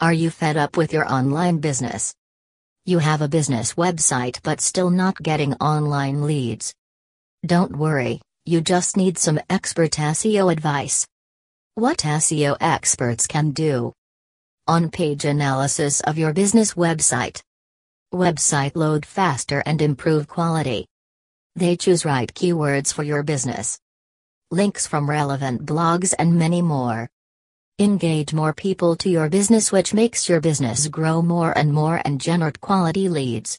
Are you fed up with your online business? You have a business website but still not getting online leads. Don't worry, you just need some expert SEO advice. What SEO experts can do on page analysis of your business website. Website load faster and improve quality. They choose right keywords for your business. Links from relevant blogs and many more. Engage more people to your business, which makes your business grow more and more and generate quality leads.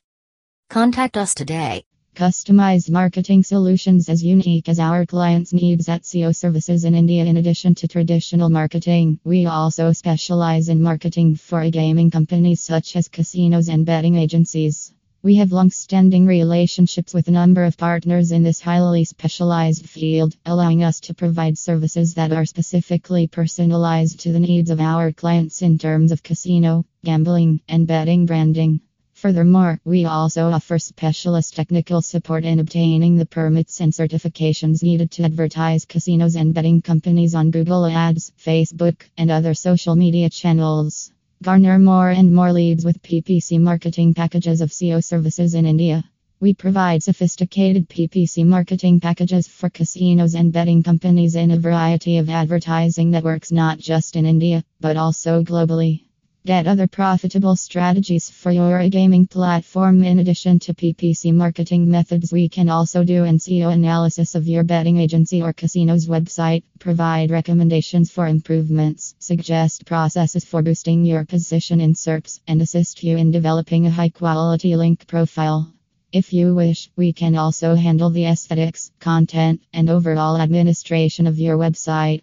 Contact us today. Customized marketing solutions as unique as our clients' needs at SEO services in India. In addition to traditional marketing, we also specialize in marketing for gaming companies such as casinos and betting agencies. We have long standing relationships with a number of partners in this highly specialized field, allowing us to provide services that are specifically personalized to the needs of our clients in terms of casino, gambling, and betting branding. Furthermore, we also offer specialist technical support in obtaining the permits and certifications needed to advertise casinos and betting companies on Google Ads, Facebook, and other social media channels. Garner more and more leads with PPC marketing packages of SEO services in India. We provide sophisticated PPC marketing packages for casinos and betting companies in a variety of advertising networks not just in India, but also globally. Get other profitable strategies for your gaming platform. In addition to PPC marketing methods, we can also do an SEO analysis of your betting agency or casino's website, provide recommendations for improvements, suggest processes for boosting your position in SERPs, and assist you in developing a high quality link profile. If you wish, we can also handle the aesthetics, content, and overall administration of your website.